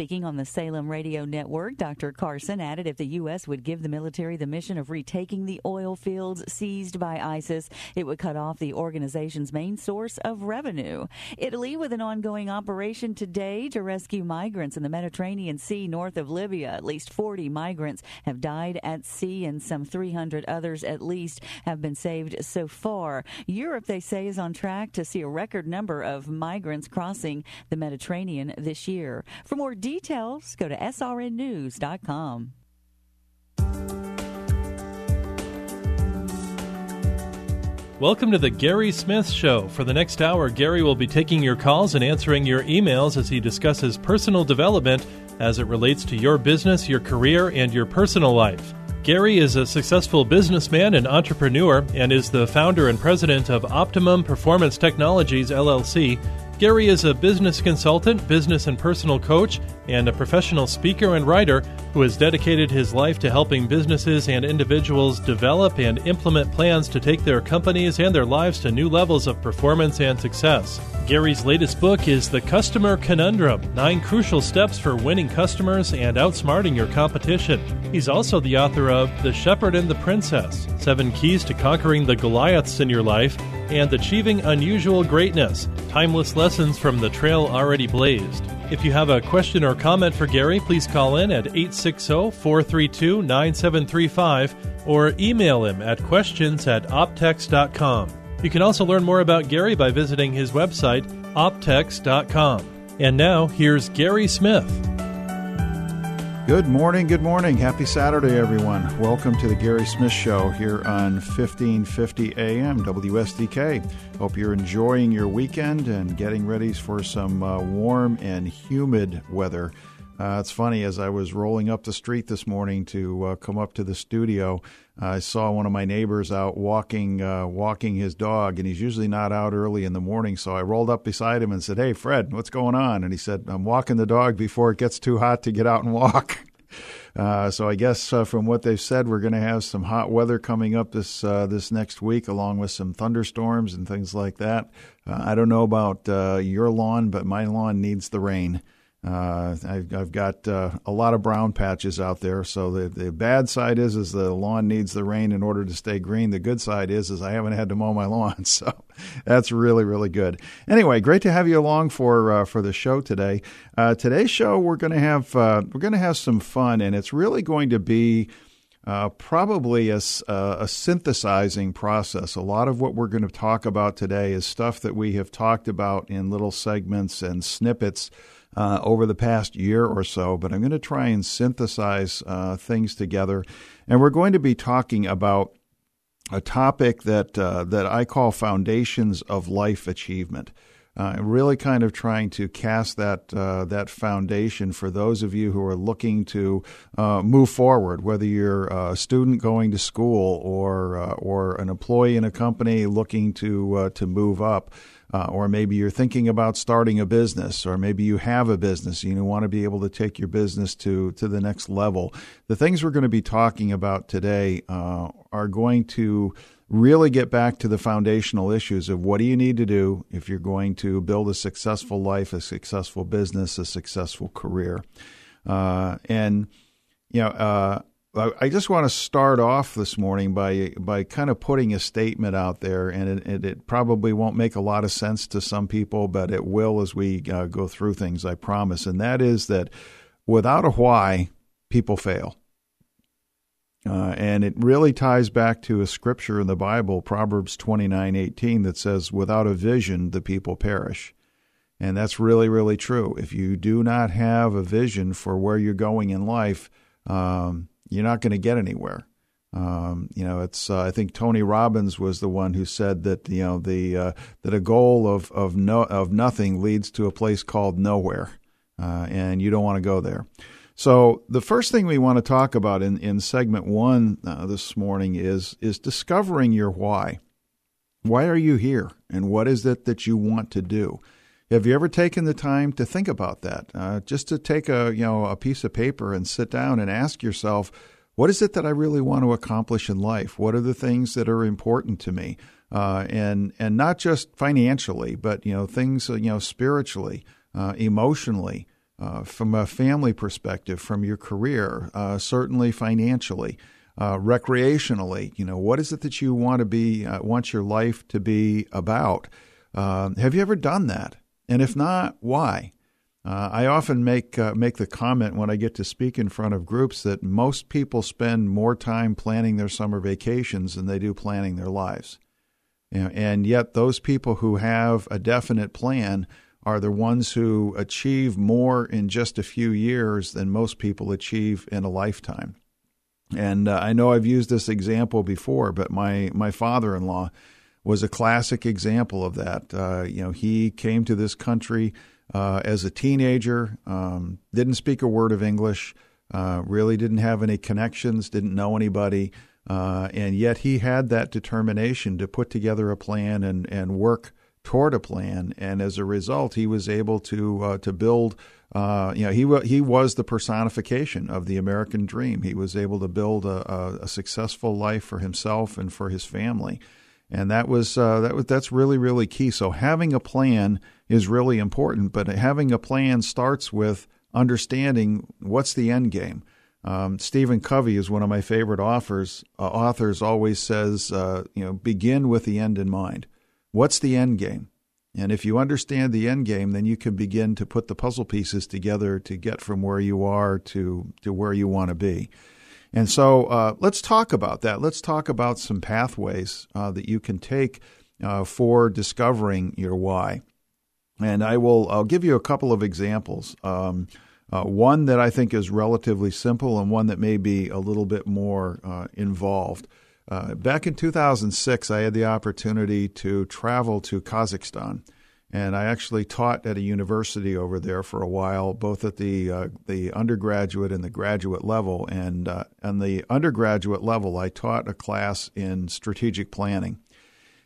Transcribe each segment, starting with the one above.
Speaking on the Salem Radio Network, Dr. Carson added if the U.S. would give the military the mission of retaking the oil fields seized by ISIS, it would cut off the organization's main source of revenue. Italy, with an ongoing operation today to rescue migrants in the Mediterranean Sea north of Libya. At least 40 migrants have died at sea, and some 300 others at least have been saved so far. Europe, they say, is on track to see a record number of migrants crossing the Mediterranean this year. For more details, go to srnnews.com. Welcome to the Gary Smith Show. For the next hour, Gary will be taking your calls and answering your emails as he discusses personal development as it relates to your business, your career, and your personal life. Gary is a successful businessman and entrepreneur and is the founder and president of Optimum Performance Technologies, LLC Gary is a business consultant, business and personal coach, and a professional speaker and writer who has dedicated his life to helping businesses and individuals develop and implement plans to take their companies and their lives to new levels of performance and success. Gary's latest book is The Customer Conundrum Nine Crucial Steps for Winning Customers and Outsmarting Your Competition. He's also the author of The Shepherd and the Princess Seven Keys to Conquering the Goliaths in Your Life and Achieving Unusual Greatness Timeless Lessons from the Trail Already Blazed. If you have a question or comment for Gary, please call in at 860 432 9735 or email him at questions at optex.com. You can also learn more about Gary by visiting his website, optex.com. And now, here's Gary Smith. Good morning, good morning. Happy Saturday, everyone. Welcome to the Gary Smith Show here on 1550 AM WSDK. Hope you're enjoying your weekend and getting ready for some uh, warm and humid weather. Uh, it's funny, as I was rolling up the street this morning to uh, come up to the studio, I saw one of my neighbors out walking uh, walking his dog, and he's usually not out early in the morning. So I rolled up beside him and said, "Hey, Fred, what's going on?" And he said, "I'm walking the dog before it gets too hot to get out and walk." Uh, so I guess uh, from what they've said, we're going to have some hot weather coming up this this next week, along with some thunderstorms and things like that. I don't know about your lawn, but my lawn needs the rain. Uh, I've, I've, got uh, a lot of brown patches out there. So the, the bad side is is the lawn needs the rain in order to stay green. The good side is is I haven't had to mow my lawn, so that's really really good. Anyway, great to have you along for uh, for the show today. Uh, today's show we're going to have uh, we're going to have some fun, and it's really going to be. Uh, probably a, a, synthesizing process. A lot of what we're going to talk about today is stuff that we have talked about in little segments and snippets uh, over the past year or so, but I'm going to try and synthesize uh, things together. And we're going to be talking about a topic that uh, that I call foundations of life achievement. Uh, really kind of trying to cast that uh, that foundation for those of you who are looking to uh, move forward, whether you're a student going to school or uh, or an employee in a company looking to uh, to move up uh, or maybe you're thinking about starting a business, or maybe you have a business and you want to be able to take your business to to the next level. The things we're going to be talking about today uh, are going to really get back to the foundational issues of what do you need to do if you're going to build a successful life, a successful business, a successful career, uh, and you know. I just want to start off this morning by by kind of putting a statement out there, and it, it, it probably won't make a lot of sense to some people, but it will as we uh, go through things. I promise, and that is that without a why, people fail. Uh, and it really ties back to a scripture in the Bible, Proverbs twenty nine eighteen, that says, "Without a vision, the people perish." And that's really, really true. If you do not have a vision for where you're going in life, um, you're not going to get anywhere. Um, you know, it's uh, I think Tony Robbins was the one who said that you know the uh, that a goal of of no of nothing leads to a place called nowhere, uh, and you don't want to go there. So the first thing we want to talk about in in segment one uh, this morning is is discovering your why. Why are you here, and what is it that you want to do? Have you ever taken the time to think about that? Uh, just to take a you know a piece of paper and sit down and ask yourself, what is it that I really want to accomplish in life? What are the things that are important to me? Uh, and and not just financially, but you know things you know spiritually, uh, emotionally, uh, from a family perspective, from your career, uh, certainly financially, uh, recreationally. You know, what is it that you want to be, uh, want your life to be about? Uh, have you ever done that? And if not, why? Uh, I often make make the comment when I get to speak in front of groups that most people spend more time planning their summer vacations than they do planning their lives. Know, and yet, those people who have a definite plan are the ones who achieve more in just a few years than most people achieve in a lifetime. And uh, I know I've used this example before, but my, my father in law was a classic example of that. Uh, you know, he came to this country uh, as a teenager, um, didn't speak a word of English, uh, really didn't have any connections, didn't know anybody. Uh, and yet he had that determination to put together a plan and, and work toward a plan, and as a result, he was able to uh, to build. Uh, you know, he he was the personification of the American dream. He was able to build a, a, a successful life for himself and for his family, and that was uh, that was that's really really key. So having a plan is really important, but having a plan starts with understanding what's the end game. Um, Stephen Covey is one of my favorite authors. Uh, authors always says, uh, you know, begin with the end in mind. What's the end game? And if you understand the end game, then you can begin to put the puzzle pieces together to get from where you are to, to where you want to be. And so uh, let's talk about that. Let's talk about some pathways uh, that you can take uh, for discovering your why. And I will I'll give you a couple of examples. Um, uh, one that I think is relatively simple, and one that may be a little bit more uh, involved. Uh, back in 2006, I had the opportunity to travel to Kazakhstan, and I actually taught at a university over there for a while, both at the uh, the undergraduate and the graduate level. And uh, on the undergraduate level, I taught a class in strategic planning.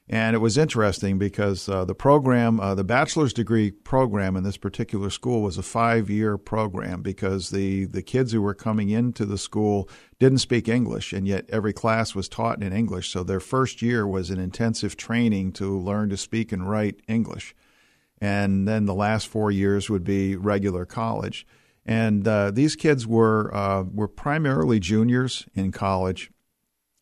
And it was interesting because uh, the program, uh, the bachelor's degree program in this particular school was a five year program because the, the kids who were coming into the school didn't speak English, and yet every class was taught in English. So their first year was an intensive training to learn to speak and write English. And then the last four years would be regular college. And uh, these kids were, uh, were primarily juniors in college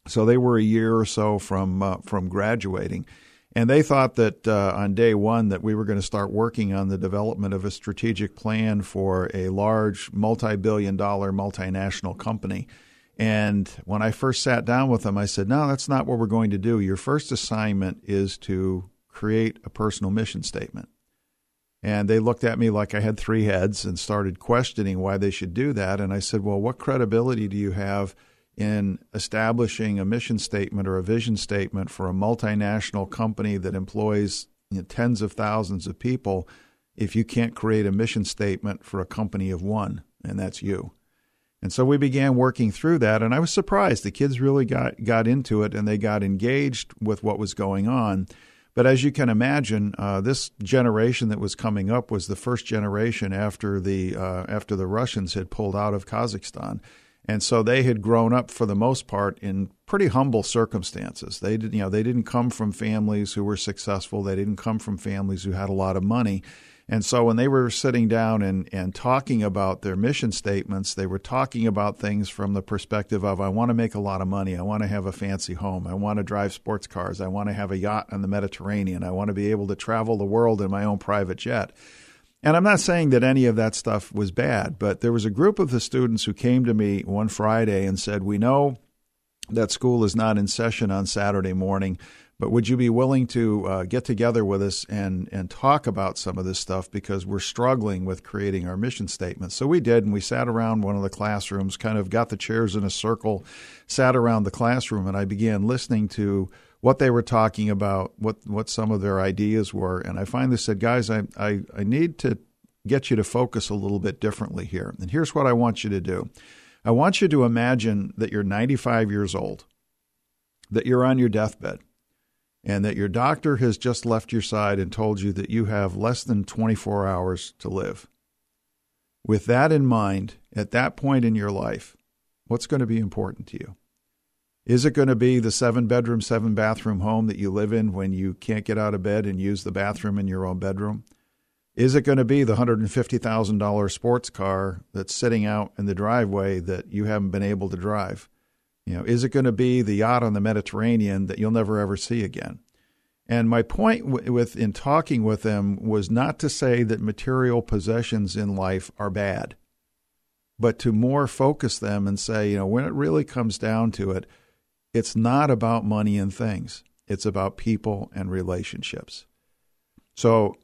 so they were a year or so from uh, from graduating, and they thought that uh, on day one that we were going to start working on the development of a strategic plan for a large multi-billion-dollar multinational company. And when I first sat down with them, I said, "No, that's not what we're going to do. Your first assignment is to create a personal mission statement." And they looked at me like I had three heads and started questioning why they should do that. And I said, "Well, what credibility do you have?" in establishing a mission statement or a vision statement for a multinational company that employs you know, tens of thousands of people if you can't create a mission statement for a company of one, and that's you. And so we began working through that, and I was surprised. The kids really got, got into it and they got engaged with what was going on. But as you can imagine, uh, this generation that was coming up was the first generation after the uh, after the Russians had pulled out of Kazakhstan. And so they had grown up for the most part in pretty humble circumstances. They didn't you know, they didn't come from families who were successful. They didn't come from families who had a lot of money. And so when they were sitting down and, and talking about their mission statements, they were talking about things from the perspective of I want to make a lot of money. I want to have a fancy home. I want to drive sports cars. I want to have a yacht on the Mediterranean. I want to be able to travel the world in my own private jet. And I'm not saying that any of that stuff was bad, but there was a group of the students who came to me one Friday and said, We know that school is not in session on Saturday morning, but would you be willing to uh, get together with us and, and talk about some of this stuff because we're struggling with creating our mission statement? So we did, and we sat around one of the classrooms, kind of got the chairs in a circle, sat around the classroom, and I began listening to what they were talking about, what what some of their ideas were, and I finally said, guys, I I, I need to get you to focus a little bit differently here. And here's what I want you to do. I want you to imagine that you're 95 years old, that you're on your deathbed, and that your doctor has just left your side and told you that you have less than 24 hours to live. With that in mind, at that point in your life, what's going to be important to you? Is it going to be the seven bedroom, seven bathroom home that you live in when you can't get out of bed and use the bathroom in your own bedroom? Is it going to be the $150,000 sports car that's sitting out in the driveway that you haven't been able to drive? You know, is it going to be the yacht on the Mediterranean that you'll never ever see again? And my point w- with in talking with them was not to say that material possessions in life are bad, but to more focus them and say, you know, when it really comes down to it, it's not about money and things. It's about people and relationships. So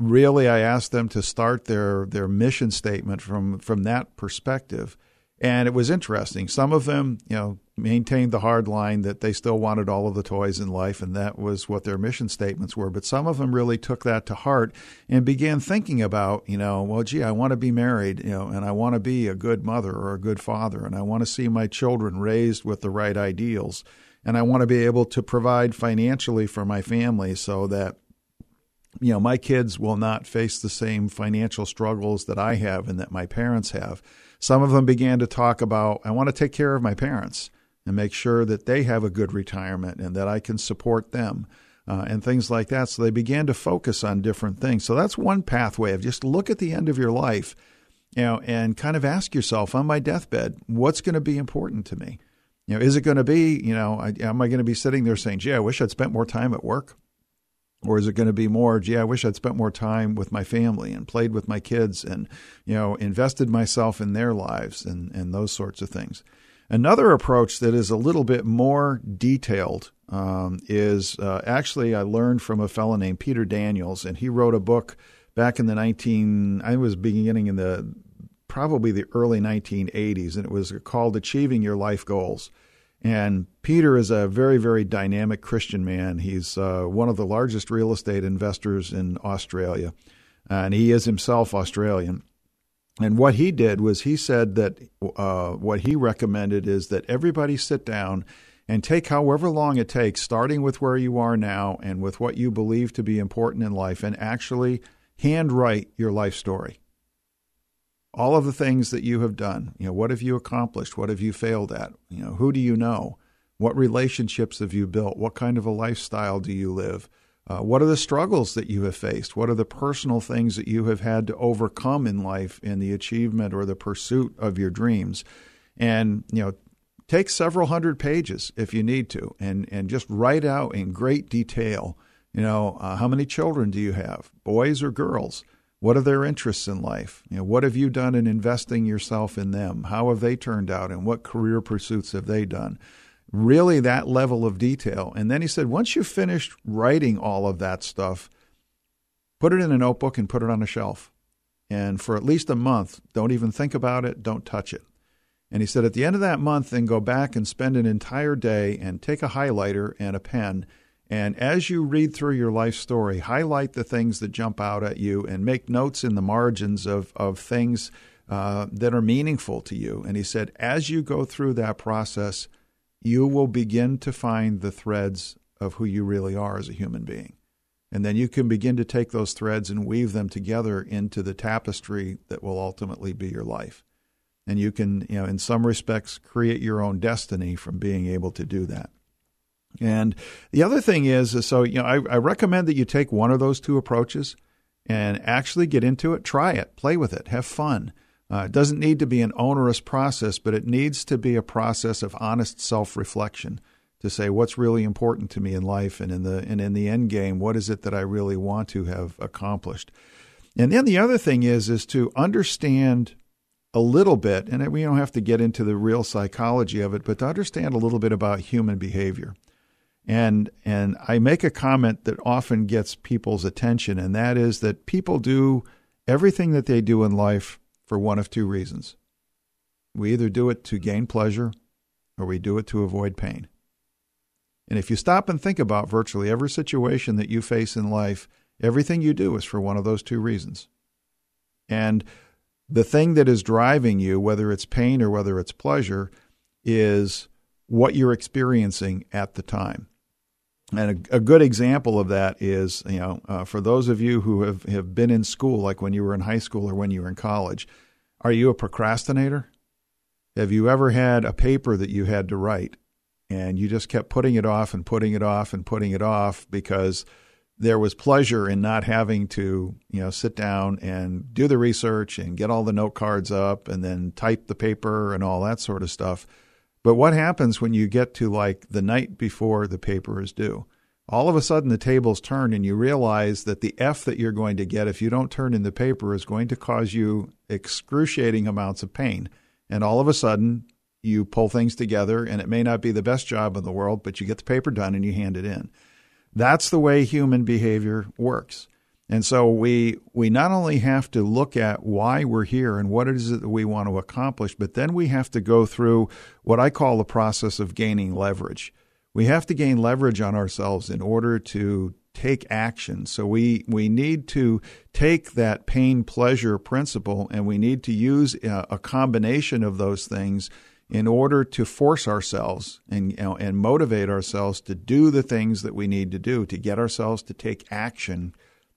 really I asked them to start their their mission statement from from that perspective and it was interesting. Some of them, you know, maintained the hard line that they still wanted all of the toys in life, and that was what their mission statements were. But some of them really took that to heart and began thinking about, you know, well, gee, I want to be married, you know, and I want to be a good mother or a good father, and I want to see my children raised with the right ideals, and I want to be able to provide financially for my family so that you know my kids will not face the same financial struggles that I have and that my parents have some of them began to talk about, I want to take care of my parents and make sure that they have a good retirement and that I can support them. Uh, and things like that. So they began to focus on different things. So that's one pathway of just look at the end of your life, you know, and kind of ask yourself on my deathbed, what's going to be important to me? You know, is it going to be, you know, am I going to be sitting there saying, gee, I wish I'd spent more time at work? Or is it going to be more, gee, I wish I'd spent more time with my family and played with my kids and, you know, invested myself in their lives and, and those sorts of things. Another approach that is a little bit more detailed um, is uh, actually I learned from a fellow named Peter Daniels, and he wrote a book back in the 19, I was beginning in the probably the early 1980s, and it was called Achieving Your Life Goals. And Peter is a very, very dynamic Christian man. He's uh, one of the largest real estate investors in Australia, and he is himself Australian. And what he did was he said that uh, what he recommended is that everybody sit down and take however long it takes, starting with where you are now and with what you believe to be important in life, and actually handwrite your life story all of the things that you have done. You know, what have you accomplished? What have you failed at? You know, who do you know? What relationships have you built? What kind of a lifestyle do you live? Uh, what are the struggles that you have faced? What are the personal things that you have had to overcome in life in the achievement or the pursuit of your dreams? And, you know, take several hundred pages if you need to and, and just write out in great detail, you know, uh, how many children do you have, boys or girls? What are their interests in life? You know, what have you done in investing yourself in them? How have they turned out and what career pursuits have they done? Really that level of detail. And then he said, once you've finished writing all of that stuff, put it in a notebook and put it on a shelf. And for at least a month, don't even think about it, don't touch it. And he said, at the end of that month, then go back and spend an entire day and take a highlighter and a pen and as you read through your life story, highlight the things that jump out at you and make notes in the margins of, of things uh, that are meaningful to you. And he said, as you go through that process, you will begin to find the threads of who you really are as a human being. And then you can begin to take those threads and weave them together into the tapestry that will ultimately be your life. And you can, you know, in some respects, create your own destiny from being able to do that. And the other thing is, so you know, I, I recommend that you take one of those two approaches and actually get into it, try it, play with it, have fun. Uh, it doesn't need to be an onerous process, but it needs to be a process of honest self-reflection to say what's really important to me in life, and in the and in the end game, what is it that I really want to have accomplished. And then the other thing is is to understand a little bit, and we don't have to get into the real psychology of it, but to understand a little bit about human behavior. And and I make a comment that often gets people's attention, and that is that people do everything that they do in life for one of two reasons. We either do it to gain pleasure or we do it to avoid pain. And if you stop and think about virtually every situation that you face in life, everything you do is for one of those two reasons. And the thing that is driving you, whether it's pain or whether it's pleasure, is what you're experiencing at the time. And a, a, good example of that is, you know, uh, for those of you who have, have been in school, like when you were in high school or when you were in college, are you a procrastinator? Have you ever had a paper that you had to write and you just kept putting it off and putting it off and putting it off because there was pleasure in not having to, you know, sit down and do the research and get all the note cards up and then type the paper and all that sort of stuff. But what happens when you get to like the night before the paper is due? All of a sudden, the tables turn, and you realize that the F that you're going to get if you don't turn in the paper is going to cause you excruciating amounts of pain. And all of a sudden, you pull things together, and it may not be the best job in the world, but you get the paper done and you hand it in. That's the way human behavior works. And so we we not only have to look at why we're here and what it is that we want to accomplish, but then we have to go through what I call the process of gaining leverage. We have to gain leverage on ourselves in order to take action. So we we need to take that pain pleasure principle and we need to use a, a combination of those things in order to force ourselves and you know, and motivate ourselves to do the things that we need to do to get ourselves to take action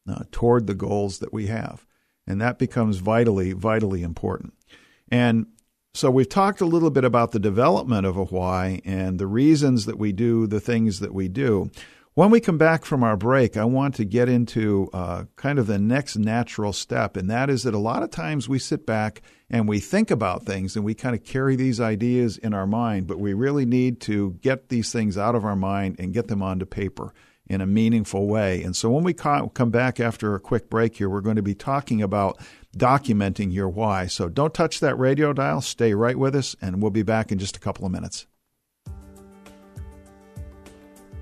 uh, toward the goals that we have, and that becomes vitally vitally important. And so we've talked a little bit about the development of a why and the reasons that we do the things that we do. When we come back from our break, I want to get into uh, kind of the next natural step, and that is that a lot of times we sit back and we think about things and we kind of carry these ideas in our mind, but we really need to get these things out of our mind and get them onto paper in a meaningful way. And so when we come back after a quick break here, we're going to be talking about documenting your why. So don't touch that radio dial, stay right with us, and we'll be back in just a couple of minutes.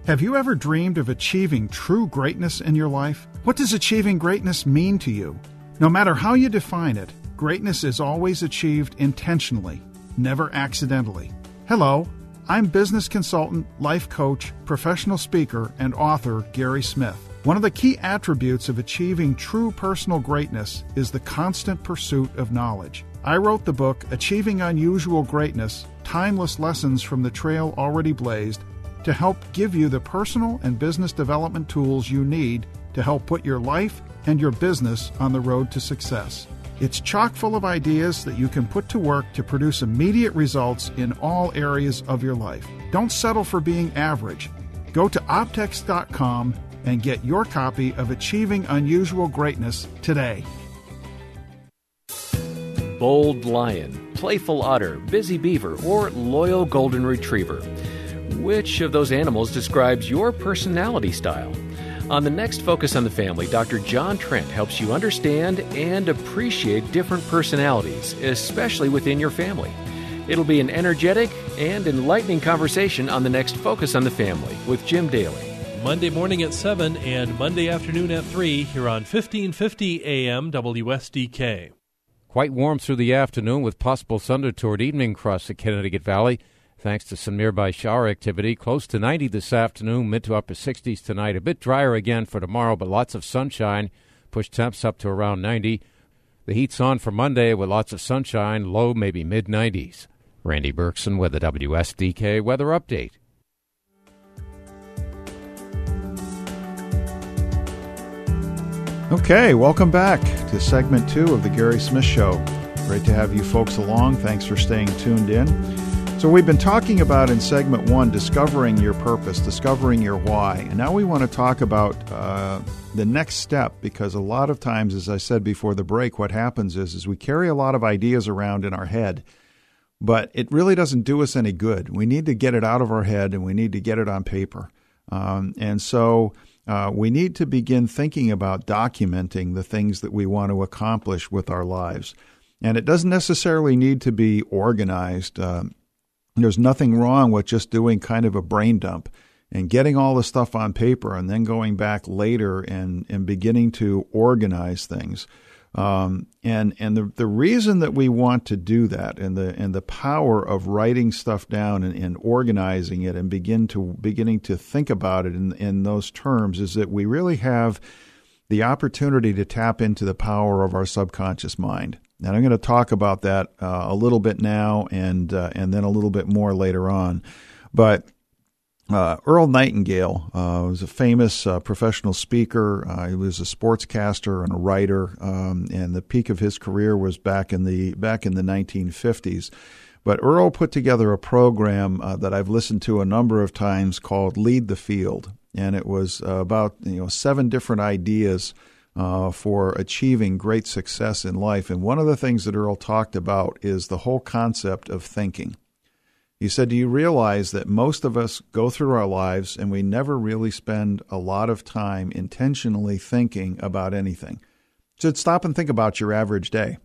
Have you ever dreamed of achieving true greatness in your life? What does achieving greatness mean to you? No matter how you define it, greatness is always achieved intentionally, never accidentally. Hello, I'm business consultant, life coach, professional speaker, and author Gary Smith. One of the key attributes of achieving true personal greatness is the constant pursuit of knowledge. I wrote the book Achieving Unusual Greatness Timeless Lessons from the Trail Already Blazed to help give you the personal and business development tools you need to help put your life and your business on the road to success. It's chock full of ideas that you can put to work to produce immediate results in all areas of your life. Don't settle for being average. Go to optex.com and get your copy of Achieving Unusual Greatness today. Bold lion, playful otter, busy beaver, or loyal golden retriever. Which of those animals describes your personality style? On the next Focus on the Family, Dr. John Trent helps you understand and appreciate different personalities, especially within your family. It'll be an energetic and enlightening conversation on the next Focus on the Family with Jim Daly. Monday morning at 7 and Monday afternoon at 3 here on 1550 AM WSDK. Quite warm through the afternoon with possible thunder toward evening across the Connecticut Valley thanks to some nearby shower activity. Close to 90 this afternoon, mid to upper 60s tonight. A bit drier again for tomorrow, but lots of sunshine. Push temps up to around 90. The heat's on for Monday with lots of sunshine, low maybe mid 90s. Randy Berkson with the WSDK Weather Update. Okay, welcome back to segment two of the Gary Smith Show. Great to have you folks along. Thanks for staying tuned in. So, we've been talking about in segment one discovering your purpose, discovering your why. And now we want to talk about uh, the next step because a lot of times, as I said before the break, what happens is, is we carry a lot of ideas around in our head, but it really doesn't do us any good. We need to get it out of our head and we need to get it on paper. Um, and so, uh, we need to begin thinking about documenting the things that we want to accomplish with our lives. And it doesn't necessarily need to be organized. Uh, there's nothing wrong with just doing kind of a brain dump and getting all the stuff on paper and then going back later and, and beginning to organize things. Um, and and the, the reason that we want to do that and the and the power of writing stuff down and, and organizing it and begin to beginning to think about it in, in those terms is that we really have the opportunity to tap into the power of our subconscious mind. And I'm going to talk about that uh, a little bit now and uh, and then a little bit more later on. But uh, Earl Nightingale uh, was a famous uh, professional speaker. Uh, he was a sportscaster and a writer, um, and the peak of his career was back in the back in the 1950s. But Earl put together a program that I've listened to a number of times called Lead the Field. and it was about you know seven different ideas uh, for achieving great success in life. And one of the things that Earl talked about is the whole concept of thinking. He said, Do you realize that most of us go through our lives and we never really spend a lot of time intentionally thinking about anything? So stop and think about your average day.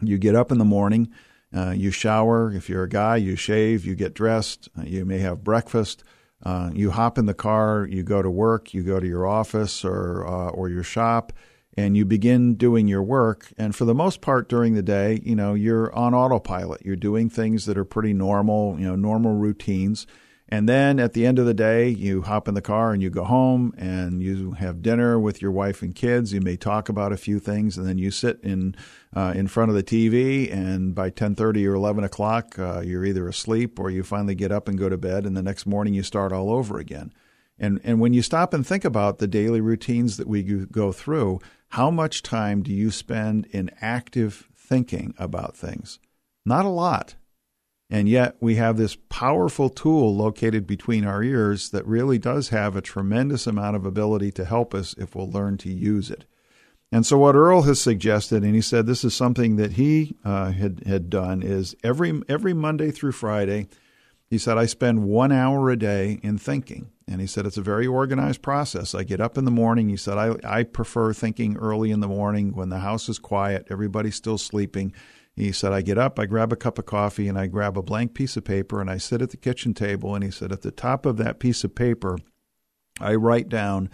You get up in the morning, uh, you shower. If you're a guy, you shave, you get dressed, uh, you may have breakfast. Uh, you hop in the car, you go to work, you go to your office or uh, or your shop, and you begin doing your work. And for the most part during the day, you know, you're on autopilot. You're doing things that are pretty normal, you know, normal routines. And then at the end of the day, you hop in the car and you go home and you have dinner with your wife and kids. You may talk about a few things, and then you sit in uh, in front of the TV. And by ten thirty or eleven o'clock, uh, you're either asleep or you finally get up and go to bed. And the next morning, you start all over again. And and when you stop and think about the daily routines that we go through, how much time do you spend in active thinking about things? Not a lot. And yet we have this powerful tool located between our ears that really does have a tremendous amount of ability to help us if we'll learn to use it. And so what Earl has suggested, and he said this is something that he uh, had had done, is every every Monday through Friday, he said I spend one hour a day in thinking. And he said it's a very organized process. I get up in the morning. He said I, I prefer thinking early in the morning when the house is quiet, everybody's still sleeping. He said, I get up, I grab a cup of coffee, and I grab a blank piece of paper, and I sit at the kitchen table. And he said, at the top of that piece of paper, I write down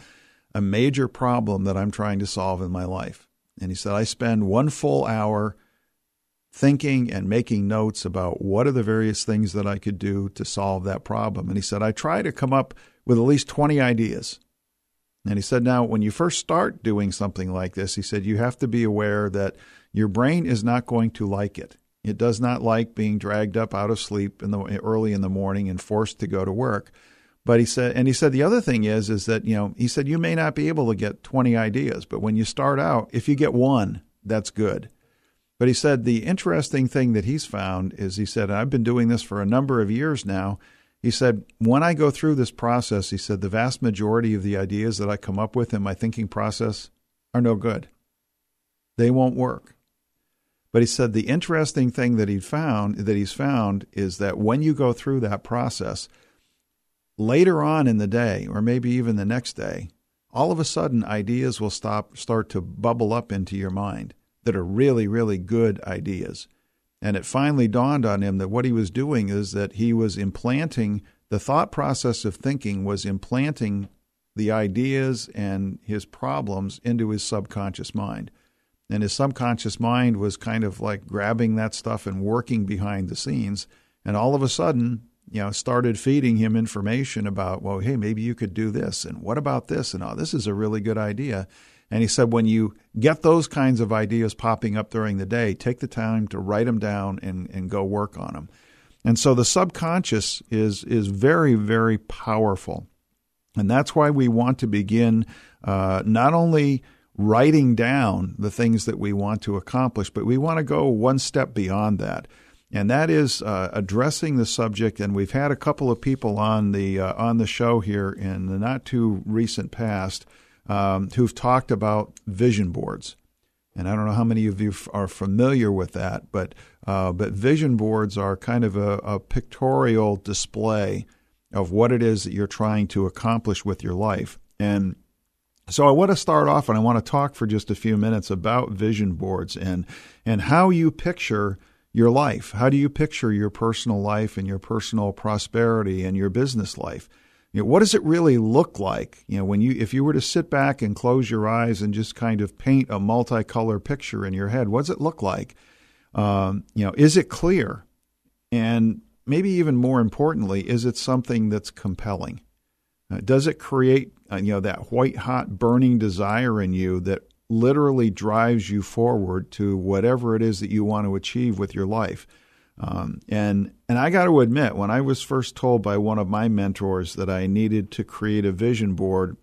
a major problem that I'm trying to solve in my life. And he said, I spend one full hour thinking and making notes about what are the various things that I could do to solve that problem. And he said, I try to come up with at least 20 ideas. And he said, now, when you first start doing something like this, he said, you have to be aware that your brain is not going to like it. It does not like being dragged up out of sleep in the early in the morning and forced to go to work. But he said, and he said the other thing is, is that you know, he said you may not be able to get 20 ideas, but when you start out, if you get one, that's good. But he said the interesting thing that he's found is he said, I've been doing this for a number of years now. He said, when I go through this process, he said, the vast majority of the ideas that I come up with in my thinking process are no good. They won't work. But he said the interesting thing that he found that he's found is that when you go through that process, later on in the day, or maybe even the next day, all of a sudden ideas will stop start to bubble up into your mind that are really, really good ideas. And it finally dawned on him that what he was doing is that he was implanting the thought process of thinking was implanting the ideas and his problems into his subconscious mind. And his subconscious mind was kind of like grabbing that stuff and working behind the scenes. And all of a sudden you know started feeding him information about well hey maybe you could do this. And what about this? And oh this is a really good idea and he said when you get those kinds of ideas popping up during the day take the time to write them down and, and go work on them and so the subconscious is is very very powerful and that's why we want to begin uh, not only writing down the things that we want to accomplish, but we want to go one step beyond that. And that is uh, addressing the subject. And we've had a couple of people on the uh, on the show here in the not too recent past um, who've talked about vision boards. And I don't know how many of you are familiar with that, but uh, but vision boards are kind of a, a pictorial display of what it is that you're trying to accomplish with your life. And so I want to start off and I want to talk for just a few minutes about vision boards and and how you picture your life. How do you picture your personal life and your personal prosperity and your business life? You know, what does it really look like? You know, when you if you were to sit back and close your eyes and just kind of paint a multicolor picture in your head, what does it look like? Um, you know, is it clear? And maybe even more importantly, is it something that's compelling? Uh, does it create uh, you know that white hot burning desire in you that literally drives you forward to whatever it is that you want to achieve with your life? Um, and and I got to admit, when I was first told by one of my mentors that I needed to create a vision board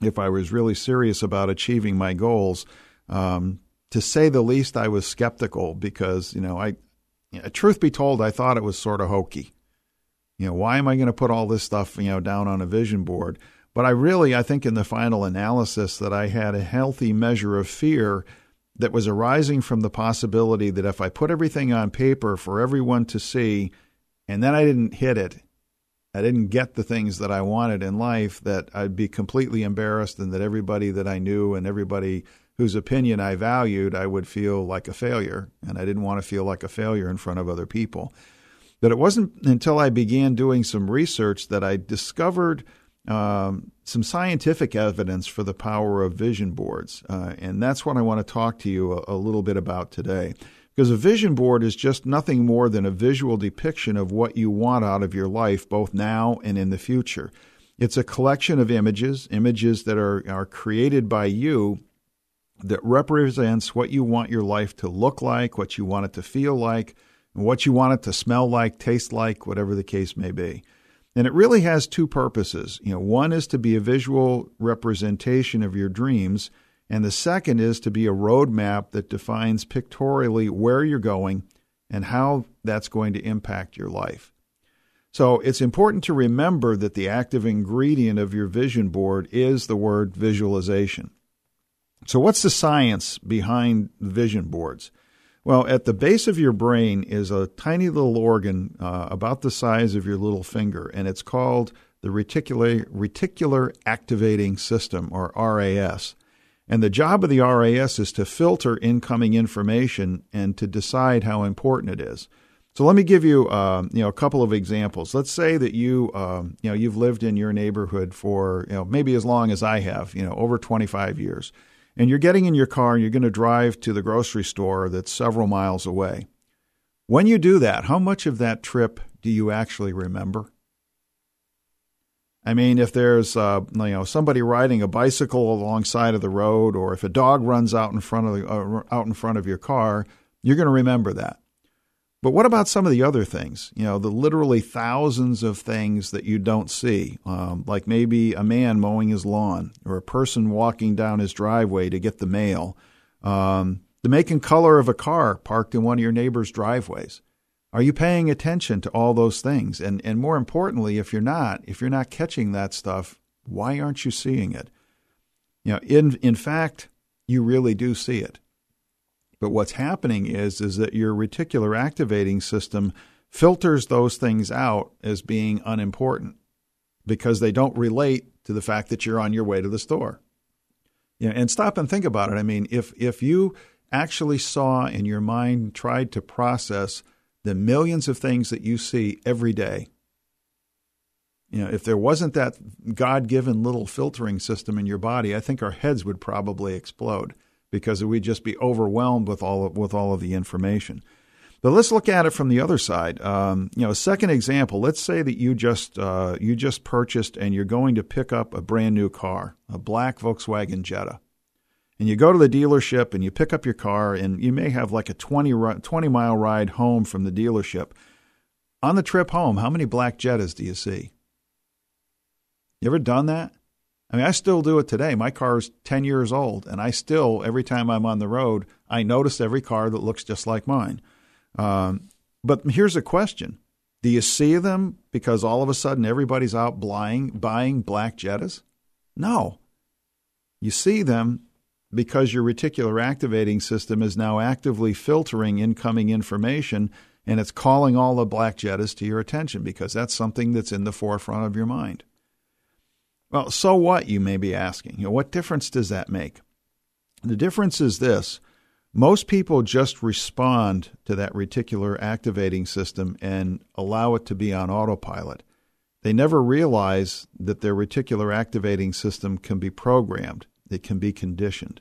if I was really serious about achieving my goals, um, to say the least, I was skeptical because you know I, you know, truth be told, I thought it was sort of hokey. You know, why am I going to put all this stuff, you know, down on a vision board? But I really, I think in the final analysis, that I had a healthy measure of fear that was arising from the possibility that if I put everything on paper for everyone to see and then I didn't hit it, I didn't get the things that I wanted in life, that I'd be completely embarrassed and that everybody that I knew and everybody whose opinion I valued, I would feel like a failure. And I didn't want to feel like a failure in front of other people. But it wasn't until I began doing some research that I discovered um, some scientific evidence for the power of vision boards. Uh, and that's what I want to talk to you a, a little bit about today. Because a vision board is just nothing more than a visual depiction of what you want out of your life, both now and in the future. It's a collection of images, images that are, are created by you that represents what you want your life to look like, what you want it to feel like, and what you want it to smell like, taste like, whatever the case may be. And it really has two purposes. You know, one is to be a visual representation of your dreams, and the second is to be a roadmap that defines pictorially where you're going and how that's going to impact your life. So it's important to remember that the active ingredient of your vision board is the word visualization. So, what's the science behind vision boards? Well, at the base of your brain is a tiny little organ uh, about the size of your little finger, and it's called the reticular, reticular activating system, or RAS. And the job of the RAS is to filter incoming information and to decide how important it is. So let me give you, uh, you know, a couple of examples. Let's say that you, um, you know, you've lived in your neighborhood for, you know, maybe as long as I have, you know, over 25 years and you're getting in your car and you're going to drive to the grocery store that's several miles away. When you do that, how much of that trip do you actually remember? I mean, if there's uh, you know somebody riding a bicycle alongside of the road, or if a dog runs out in front of the, uh, out in front of your car, you're going to remember that. But what about some of the other things? You know, the literally thousands of things that you don't see, um, like maybe a man mowing his lawn or a person walking down his driveway to get the mail, um, the make and color of a car parked in one of your neighbor's driveways. Are you paying attention to all those things? And and more importantly, if you're not, if you're not catching that stuff, why aren't you seeing it? You know, in in fact, you really do see it. But what's happening is is that your reticular activating system filters those things out as being unimportant because they don't relate to the fact that you're on your way to the store. Know, and stop and think about it. I mean, if if you actually saw in your mind tried to process the millions of things that you see every day, you know, if there wasn't that God-given little filtering system in your body, I think our heads would probably explode because we'd just be overwhelmed with all of, with all of the information. But let's look at it from the other side. Um, you know, a second example. Let's say that you just uh, you just purchased and you're going to pick up a brand new car, a black Volkswagen Jetta, and you go to the dealership and you pick up your car, and you may have like a 20, 20 mile ride home from the dealership. On the trip home, how many black Jettas do you see? You ever done that? I mean, I still do it today. My car is 10 years old, and I still, every time I'm on the road, I notice every car that looks just like mine. Um, but here's a question Do you see them because all of a sudden everybody's out buying, buying black Jettas? No. You see them because your reticular activating system is now actively filtering incoming information and it's calling all the black Jettas to your attention because that's something that's in the forefront of your mind. Well, so what, you may be asking? You know, what difference does that make? The difference is this most people just respond to that reticular activating system and allow it to be on autopilot. They never realize that their reticular activating system can be programmed, it can be conditioned.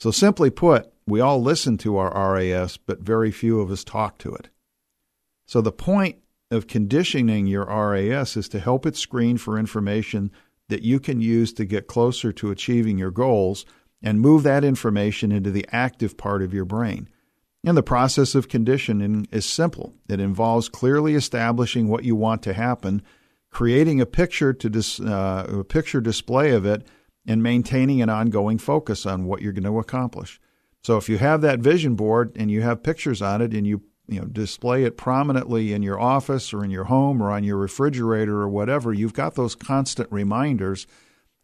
So, simply put, we all listen to our RAS, but very few of us talk to it. So, the point of conditioning your RAS is to help it screen for information that you can use to get closer to achieving your goals and move that information into the active part of your brain. And the process of conditioning is simple. It involves clearly establishing what you want to happen, creating a picture to dis, uh, a picture display of it, and maintaining an ongoing focus on what you're going to accomplish. So if you have that vision board and you have pictures on it and you you know display it prominently in your office or in your home or on your refrigerator or whatever you've got those constant reminders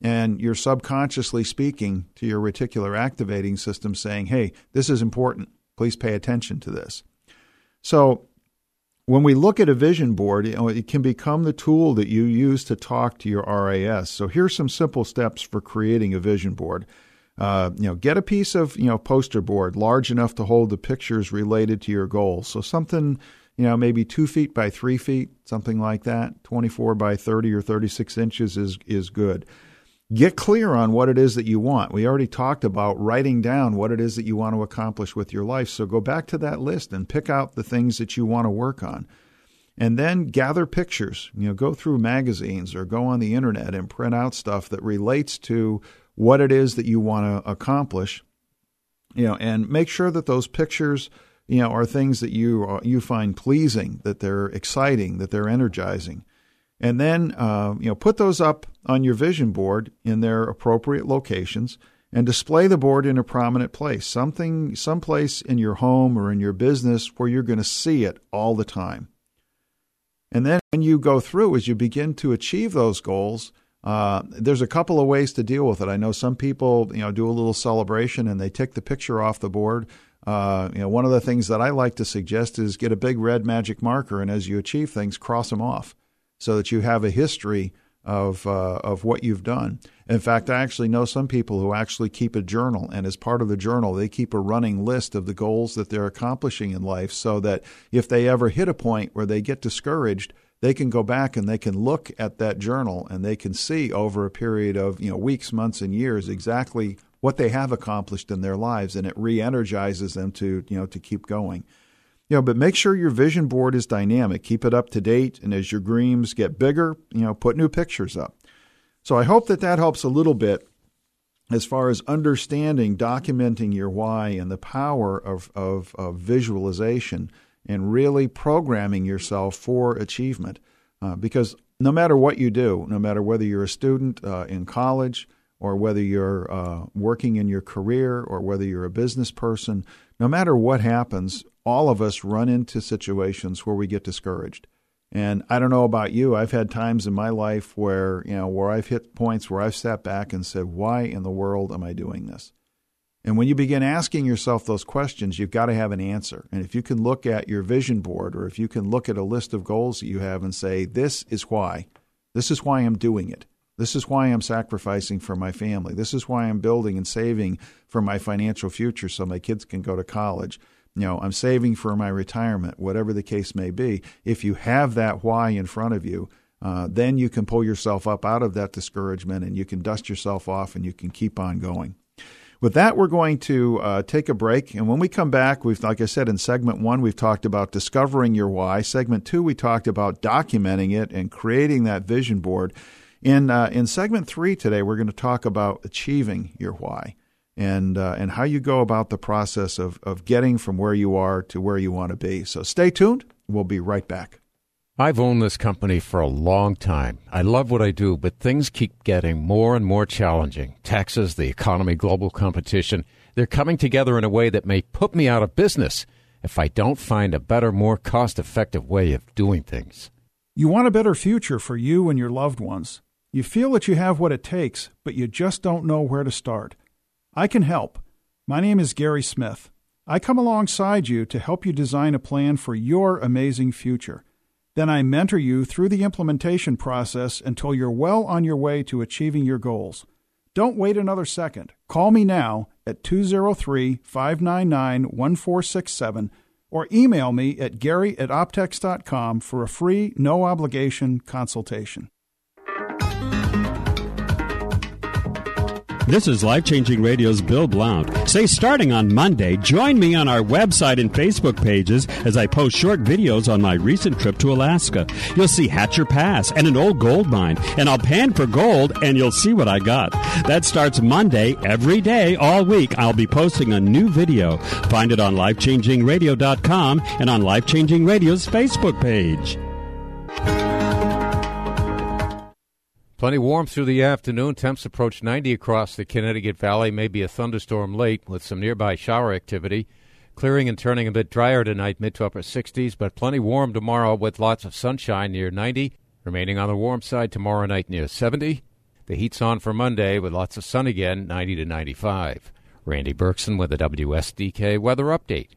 and you're subconsciously speaking to your reticular activating system saying, hey, this is important. Please pay attention to this. So, when we look at a vision board, it can become the tool that you use to talk to your RAS. So, here's some simple steps for creating a vision board. Uh, you know, get a piece of you know poster board large enough to hold the pictures related to your goals. So something you know maybe two feet by three feet, something like that. Twenty four by thirty or thirty six inches is is good. Get clear on what it is that you want. We already talked about writing down what it is that you want to accomplish with your life. So go back to that list and pick out the things that you want to work on. And then gather pictures. You know, go through magazines or go on the internet and print out stuff that relates to what it is that you want to accomplish. You know, and make sure that those pictures, you know, are things that you you find pleasing, that they're exciting, that they're energizing and then uh, you know put those up on your vision board in their appropriate locations and display the board in a prominent place something someplace in your home or in your business where you're going to see it all the time and then when you go through as you begin to achieve those goals uh, there's a couple of ways to deal with it i know some people you know do a little celebration and they take the picture off the board uh, you know, one of the things that I like to suggest is get a big red magic marker, and as you achieve things, cross them off so that you have a history of uh, of what you've done. In fact, I actually know some people who actually keep a journal, and as part of the journal, they keep a running list of the goals that they're accomplishing in life, so that if they ever hit a point where they get discouraged, they can go back and they can look at that journal and they can see over a period of you know weeks, months, and years exactly what they have accomplished in their lives, and it re-energizes them to you know to keep going. You know, but make sure your vision board is dynamic. Keep it up to date, and as your dreams get bigger, you know, put new pictures up. So I hope that that helps a little bit as far as understanding, documenting your why, and the power of, of, of visualization and really programming yourself for achievement. Uh, because no matter what you do, no matter whether you're a student uh, in college or whether you're uh, working in your career or whether you're a business person, no matter what happens, all of us run into situations where we get discouraged. And I don't know about you, I've had times in my life where, you know, where I've hit points where I've sat back and said, "Why in the world am I doing this?" And when you begin asking yourself those questions, you've got to have an answer. And if you can look at your vision board or if you can look at a list of goals that you have and say, "This is why. This is why I'm doing it." This is why I'm sacrificing for my family. This is why I'm building and saving for my financial future so my kids can go to college you know, I'm saving for my retirement, whatever the case may be. If you have that why in front of you, uh, then you can pull yourself up out of that discouragement and you can dust yourself off and you can keep on going. With that, we're going to uh, take a break. And when we come back, we've, like I said, in segment one, we've talked about discovering your why. Segment two, we talked about documenting it and creating that vision board. In, uh, in segment three today, we're going to talk about achieving your why and uh, and how you go about the process of of getting from where you are to where you want to be. So stay tuned. We'll be right back. I've owned this company for a long time. I love what I do, but things keep getting more and more challenging. Taxes, the economy, global competition, they're coming together in a way that may put me out of business if I don't find a better, more cost effective way of doing things. You want a better future for you and your loved ones. You feel that you have what it takes, but you just don't know where to start. I can help. My name is Gary Smith. I come alongside you to help you design a plan for your amazing future. Then I mentor you through the implementation process until you're well on your way to achieving your goals. Don't wait another second. Call me now at 203 599 1467 or email me at gary at optex.com for a free, no obligation consultation. This is Life Changing Radio's Bill Blount. Say, starting on Monday, join me on our website and Facebook pages as I post short videos on my recent trip to Alaska. You'll see Hatcher Pass and an old gold mine, and I'll pan for gold and you'll see what I got. That starts Monday, every day, all week. I'll be posting a new video. Find it on lifechangingradio.com and on Life Changing Radio's Facebook page. Plenty warm through the afternoon. Temps approach 90 across the Connecticut Valley. Maybe a thunderstorm late with some nearby shower activity. Clearing and turning a bit drier tonight, mid to upper 60s, but plenty warm tomorrow with lots of sunshine near 90. Remaining on the warm side tomorrow night near 70. The heat's on for Monday with lots of sun again, 90 to 95. Randy Berkson with the WSDK weather update.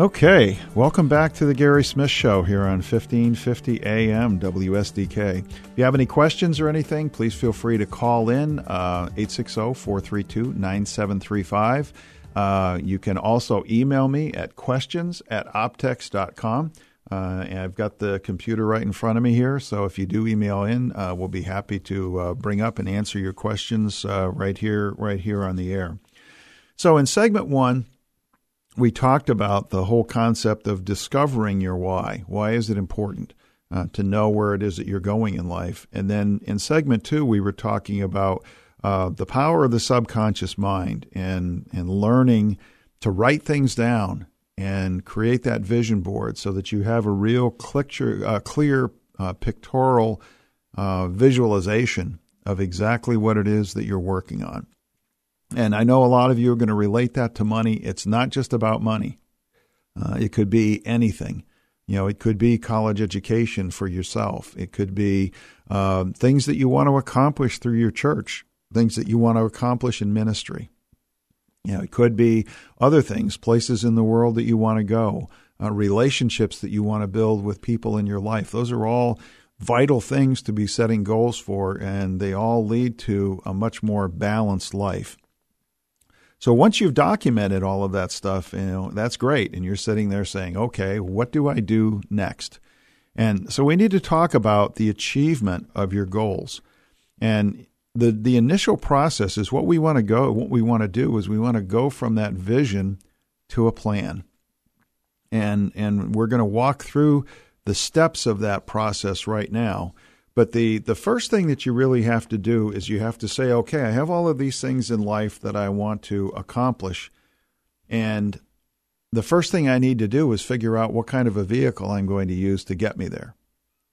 Okay, welcome back to the Gary Smith Show here on 1550 AM WSDK. If you have any questions or anything, please feel free to call in uh, 860 432 9735. Uh, you can also email me at questions at optex.com. Uh, and I've got the computer right in front of me here, so if you do email in, uh, we'll be happy to uh, bring up and answer your questions uh, right here, right here on the air. So in segment one, we talked about the whole concept of discovering your why. Why is it important uh, to know where it is that you're going in life? And then in segment two, we were talking about uh, the power of the subconscious mind and and learning to write things down and create that vision board so that you have a real clear, uh, clear uh, pictorial uh, visualization of exactly what it is that you're working on. And I know a lot of you are going to relate that to money. It's not just about money. Uh, it could be anything. You know, it could be college education for yourself. It could be uh, things that you want to accomplish through your church, things that you want to accomplish in ministry. You know, it could be other things, places in the world that you want to go, uh, relationships that you want to build with people in your life. Those are all vital things to be setting goals for, and they all lead to a much more balanced life. So once you've documented all of that stuff, you know, that's great. And you're sitting there saying, okay, what do I do next? And so we need to talk about the achievement of your goals. And the the initial process is what we want to go what we want to do is we want to go from that vision to a plan. And and we're going to walk through the steps of that process right now. But the, the first thing that you really have to do is you have to say, okay, I have all of these things in life that I want to accomplish. And the first thing I need to do is figure out what kind of a vehicle I'm going to use to get me there.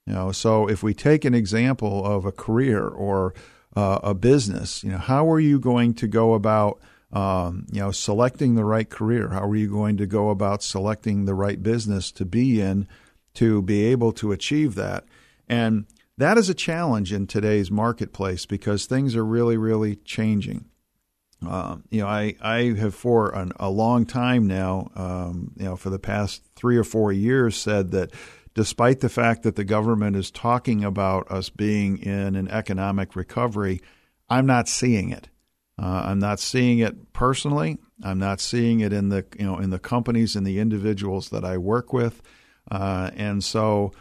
You know, so if we take an example of a career or uh, a business, you know, how are you going to go about, um, you know, selecting the right career? How are you going to go about selecting the right business to be in to be able to achieve that? And that is a challenge in today's marketplace because things are really, really changing. Um, you know, I, I have for an, a long time now, um, you know, for the past three or four years, said that despite the fact that the government is talking about us being in an economic recovery, I'm not seeing it. Uh, I'm not seeing it personally. I'm not seeing it in the you know in the companies and the individuals that I work with, uh, and so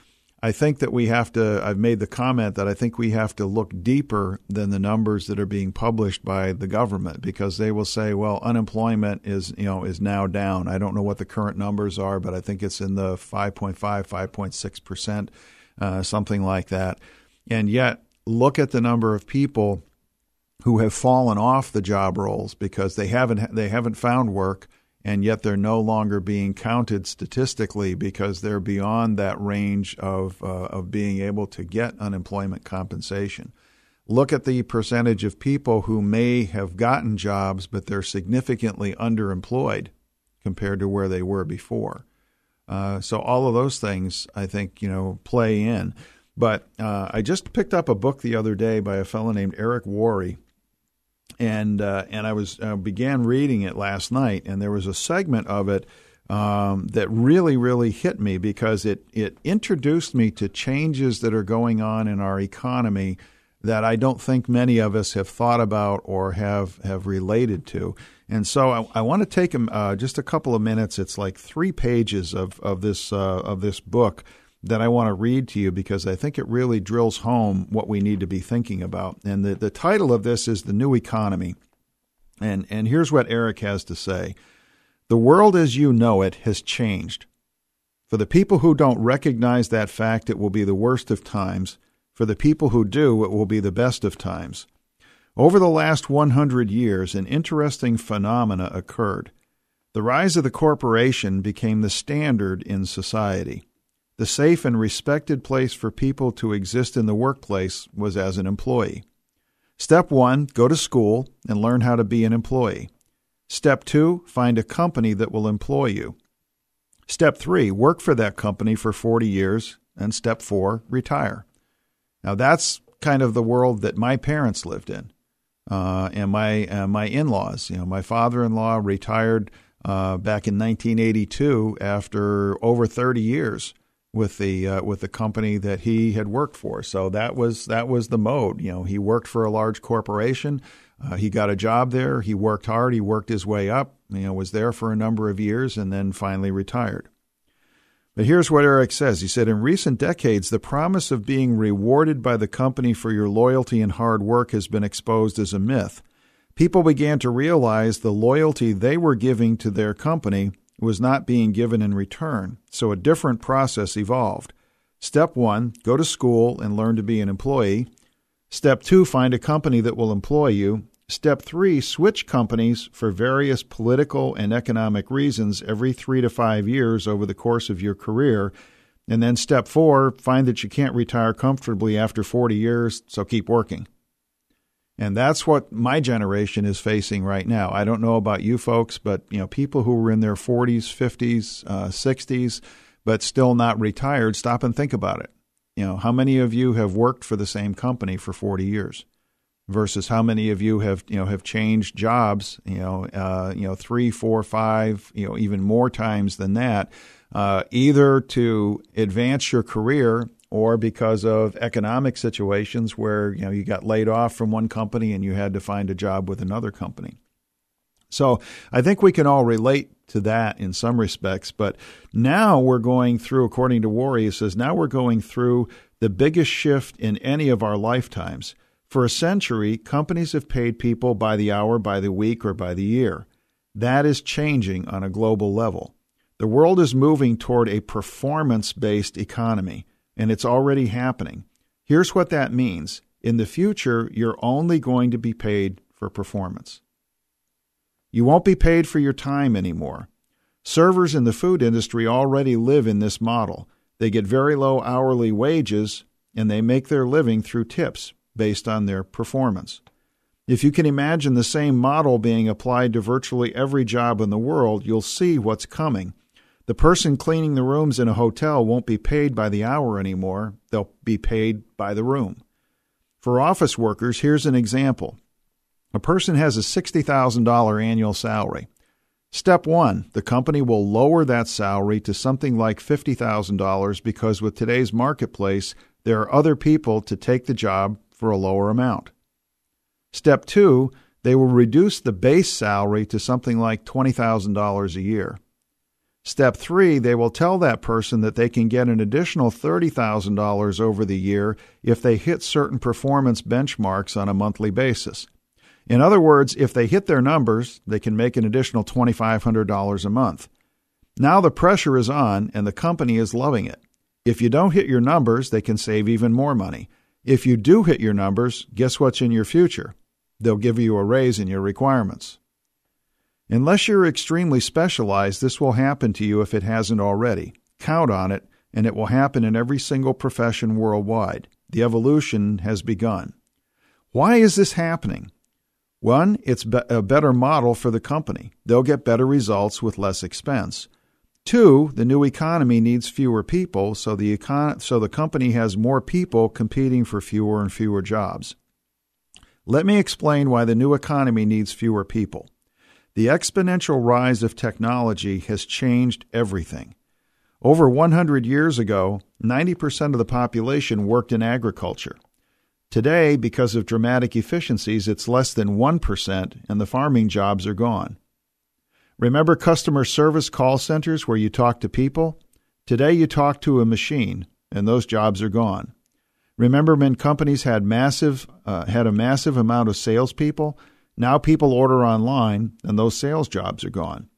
I think that we have to, I've made the comment that I think we have to look deeper than the numbers that are being published by the government because they will say, well, unemployment is, you know, is now down. I don't know what the current numbers are, but I think it's in the 5.5, 5.6%, uh, something like that. And yet, look at the number of people who have fallen off the job rolls because they haven't, they haven't found work and yet they're no longer being counted statistically because they're beyond that range of, uh, of being able to get unemployment compensation. Look at the percentage of people who may have gotten jobs, but they're significantly underemployed compared to where they were before. Uh, so all of those things, I think, you know, play in. But uh, I just picked up a book the other day by a fellow named Eric Worre, and uh, and I was uh, began reading it last night, and there was a segment of it um, that really really hit me because it it introduced me to changes that are going on in our economy that I don't think many of us have thought about or have have related to. And so I, I want to take uh, just a couple of minutes. It's like three pages of of this uh, of this book that I want to read to you because I think it really drills home what we need to be thinking about. And the, the title of this is The New Economy. And, and here's what Eric has to say The world as you know it has changed. For the people who don't recognize that fact, it will be the worst of times. For the people who do, it will be the best of times. Over the last 100 years, an interesting phenomena occurred. The rise of the corporation became the standard in society. The safe and respected place for people to exist in the workplace was as an employee. Step one, go to school and learn how to be an employee. Step two, find a company that will employ you. Step three, work for that company for 40 years And step four, retire. Now, that's kind of the world that my parents lived in. Uh, and my uh, my in-laws. You know, my father-in-law retired uh, back in 1982 after over 30 years with the uh, with the company that he had worked for. So that was that was the mode. You know, he worked for a large corporation. Uh, he got a job there. He worked hard. He worked his way up. You know, was there for a number of years and then finally retired. But here's what Eric says. He said, In recent decades, the promise of being rewarded by the company for your loyalty and hard work has been exposed as a myth. People began to realize the loyalty they were giving to their company was not being given in return, so a different process evolved. Step one, go to school and learn to be an employee. Step two, find a company that will employ you. Step three, switch companies for various political and economic reasons every three to five years over the course of your career. And then step four, find that you can't retire comfortably after 40 years, so keep working. And that's what my generation is facing right now. I don't know about you folks, but you know, people who were in their 40s, 50s, uh, 60s, but still not retired, stop and think about it. You know, how many of you have worked for the same company for 40 years? versus how many of you have you know have changed jobs you know uh, you know three four five you know even more times than that uh, either to advance your career or because of economic situations where you know you got laid off from one company and you had to find a job with another company so I think we can all relate to that in some respects. But now we're going through, according to Worre, he says, now we're going through the biggest shift in any of our lifetimes. For a century, companies have paid people by the hour, by the week, or by the year. That is changing on a global level. The world is moving toward a performance based economy, and it's already happening. Here's what that means in the future, you're only going to be paid for performance. You won't be paid for your time anymore. Servers in the food industry already live in this model. They get very low hourly wages and they make their living through tips based on their performance. If you can imagine the same model being applied to virtually every job in the world, you'll see what's coming. The person cleaning the rooms in a hotel won't be paid by the hour anymore, they'll be paid by the room. For office workers, here's an example. A person has a $60,000 annual salary. Step one, the company will lower that salary to something like $50,000 because with today's marketplace, there are other people to take the job for a lower amount. Step two, they will reduce the base salary to something like $20,000 a year. Step three, they will tell that person that they can get an additional $30,000 over the year if they hit certain performance benchmarks on a monthly basis. In other words, if they hit their numbers, they can make an additional $2,500 a month. Now the pressure is on and the company is loving it. If you don't hit your numbers, they can save even more money. If you do hit your numbers, guess what's in your future? They'll give you a raise in your requirements. Unless you're extremely specialized, this will happen to you if it hasn't already. Count on it, and it will happen in every single profession worldwide. The evolution has begun. Why is this happening? One, it's a better model for the company. They'll get better results with less expense. Two, the new economy needs fewer people, so the, econ- so the company has more people competing for fewer and fewer jobs. Let me explain why the new economy needs fewer people. The exponential rise of technology has changed everything. Over 100 years ago, 90% of the population worked in agriculture. Today, because of dramatic efficiencies, it's less than 1%, and the farming jobs are gone. Remember customer service call centers where you talk to people? Today you talk to a machine, and those jobs are gone. Remember when companies had massive uh, had a massive amount of salespeople? Now people order online, and those sales jobs are gone.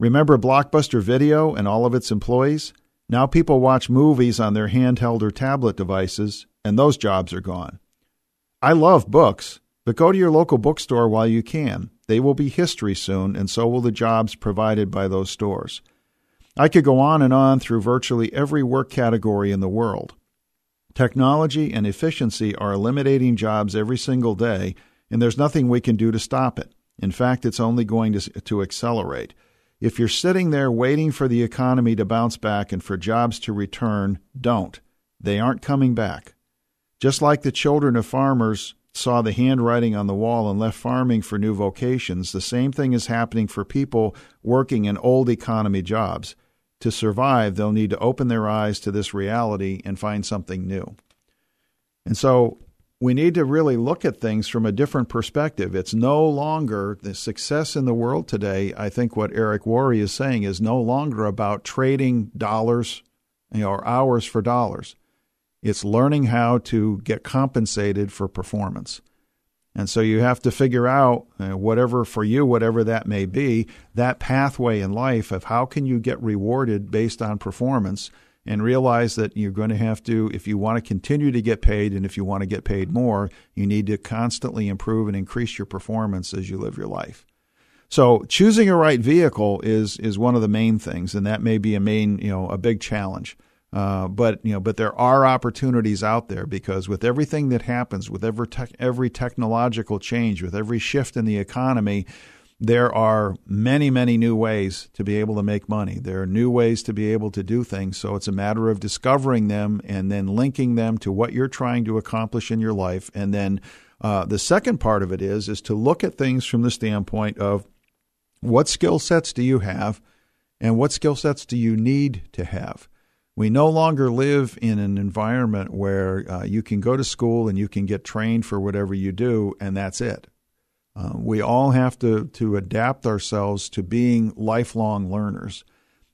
Remember Blockbuster Video and all of its employees? Now people watch movies on their handheld or tablet devices, and those jobs are gone. I love books, but go to your local bookstore while you can. They will be history soon, and so will the jobs provided by those stores. I could go on and on through virtually every work category in the world. Technology and efficiency are eliminating jobs every single day, and there's nothing we can do to stop it. In fact, it's only going to, to accelerate. If you're sitting there waiting for the economy to bounce back and for jobs to return, don't. They aren't coming back. Just like the children of farmers saw the handwriting on the wall and left farming for new vocations, the same thing is happening for people working in old economy jobs. To survive, they'll need to open their eyes to this reality and find something new. And so we need to really look at things from a different perspective. It's no longer the success in the world today. I think what Eric Worre is saying is no longer about trading dollars you know, or hours for dollars. It's learning how to get compensated for performance. And so you have to figure out uh, whatever for you, whatever that may be, that pathway in life of how can you get rewarded based on performance and realize that you're going to have to, if you want to continue to get paid and if you want to get paid more, you need to constantly improve and increase your performance as you live your life. So choosing a right vehicle is is one of the main things, and that may be a main you know a big challenge. Uh, but you know, but there are opportunities out there because with everything that happens, with every every technological change, with every shift in the economy, there are many, many new ways to be able to make money. There are new ways to be able to do things. So it's a matter of discovering them and then linking them to what you're trying to accomplish in your life. And then uh, the second part of it is is to look at things from the standpoint of what skill sets do you have, and what skill sets do you need to have. We no longer live in an environment where uh, you can go to school and you can get trained for whatever you do, and that's it. Uh, we all have to, to adapt ourselves to being lifelong learners.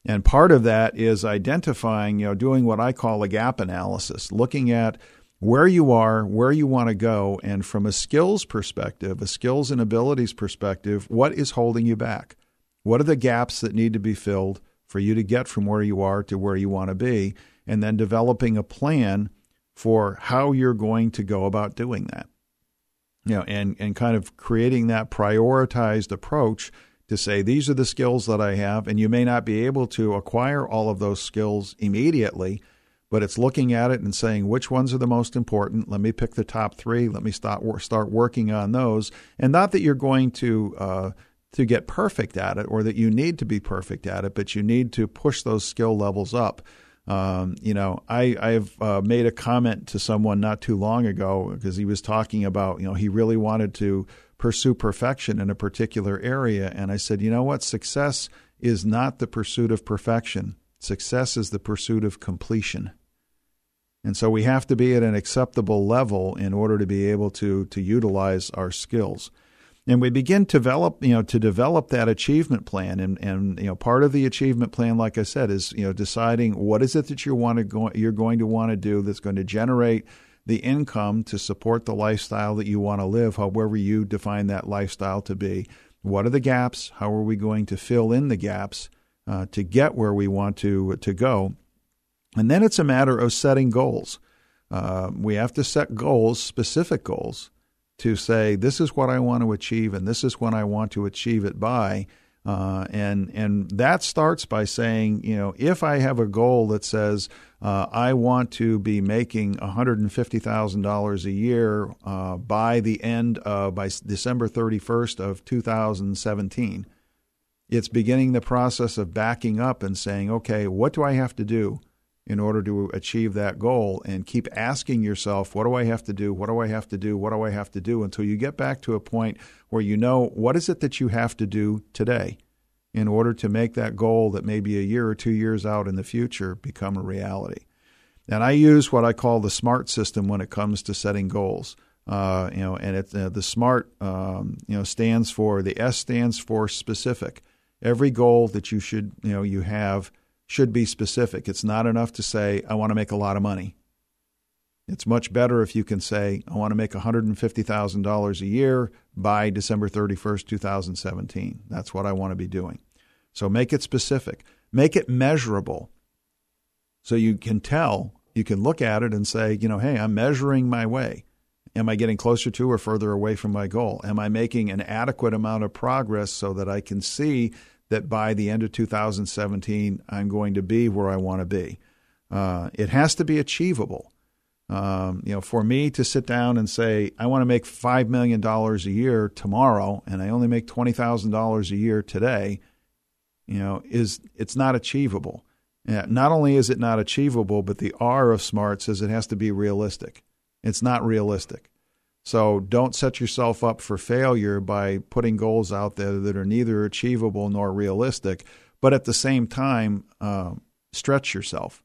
And part of that is identifying, you know, doing what I call a gap analysis, looking at where you are, where you want to go, and from a skills perspective, a skills and abilities perspective, what is holding you back? What are the gaps that need to be filled for you to get from where you are to where you want to be? And then developing a plan for how you're going to go about doing that you know, and, and kind of creating that prioritized approach to say these are the skills that I have, and you may not be able to acquire all of those skills immediately, but it's looking at it and saying which ones are the most important. Let me pick the top three. Let me start start working on those, and not that you're going to. Uh, to get perfect at it, or that you need to be perfect at it, but you need to push those skill levels up. Um, you know, I I've uh, made a comment to someone not too long ago because he was talking about you know he really wanted to pursue perfection in a particular area, and I said, you know what, success is not the pursuit of perfection. Success is the pursuit of completion. And so we have to be at an acceptable level in order to be able to to utilize our skills and we begin to develop you know to develop that achievement plan. And and you know part of the achievement plan like i said is you know deciding what is it that you want to go you're going to want to do that's going to generate the income to support the lifestyle that you want to live however you define that lifestyle to be. What are the gaps? How are we going to fill in the gaps uh, to get where we want to to go? And then it's a matter of setting goals. Uh, we have to set goals specific goals to say this is what I want to achieve and this is when I want to achieve it by. Uh, and and that starts by saying, you know, if I have a goal that says uh, I want to be making one hundred and fifty thousand dollars a year uh, by the end of by December thirty first of two thousand seventeen, it's beginning the process of backing up and saying, okay, what do I have to do in order to achieve that goal and keep asking yourself, what do I have to do? What do I have to do? What do I have to do? Until you get back to a point where you know what is it that you have to do today in order to make that goal that may be a year or two years out in the future become a reality. And I use what I call the SMART system when it comes to setting goals. Uh, you know, and it, uh, the SMART, um, you know, stands for the S stands for specific. Every goal that you should, you know, you have – should be specific. It's not enough to say, I want to make a lot of money. It's much better if you can say, I want to make $150,000 a year by December 31st, 2017. That's what I want to be doing. So make it specific, make it measurable. So you can tell, you can look at it and say, you know, hey, I'm measuring my way. Am I getting closer to or further away from my goal? Am I making an adequate amount of progress so that I can see that by the end of 2017, I'm going to be where I want to be. Uh, it has to be achievable. Um, you know, for me to sit down and say I want to make five million dollars a year tomorrow, and I only make twenty thousand dollars a year today, you know, is it's not achievable. not only is it not achievable, but the R of SMART says it has to be realistic. It's not realistic. So don't set yourself up for failure by putting goals out there that are neither achievable nor realistic, but at the same time, uh, stretch yourself.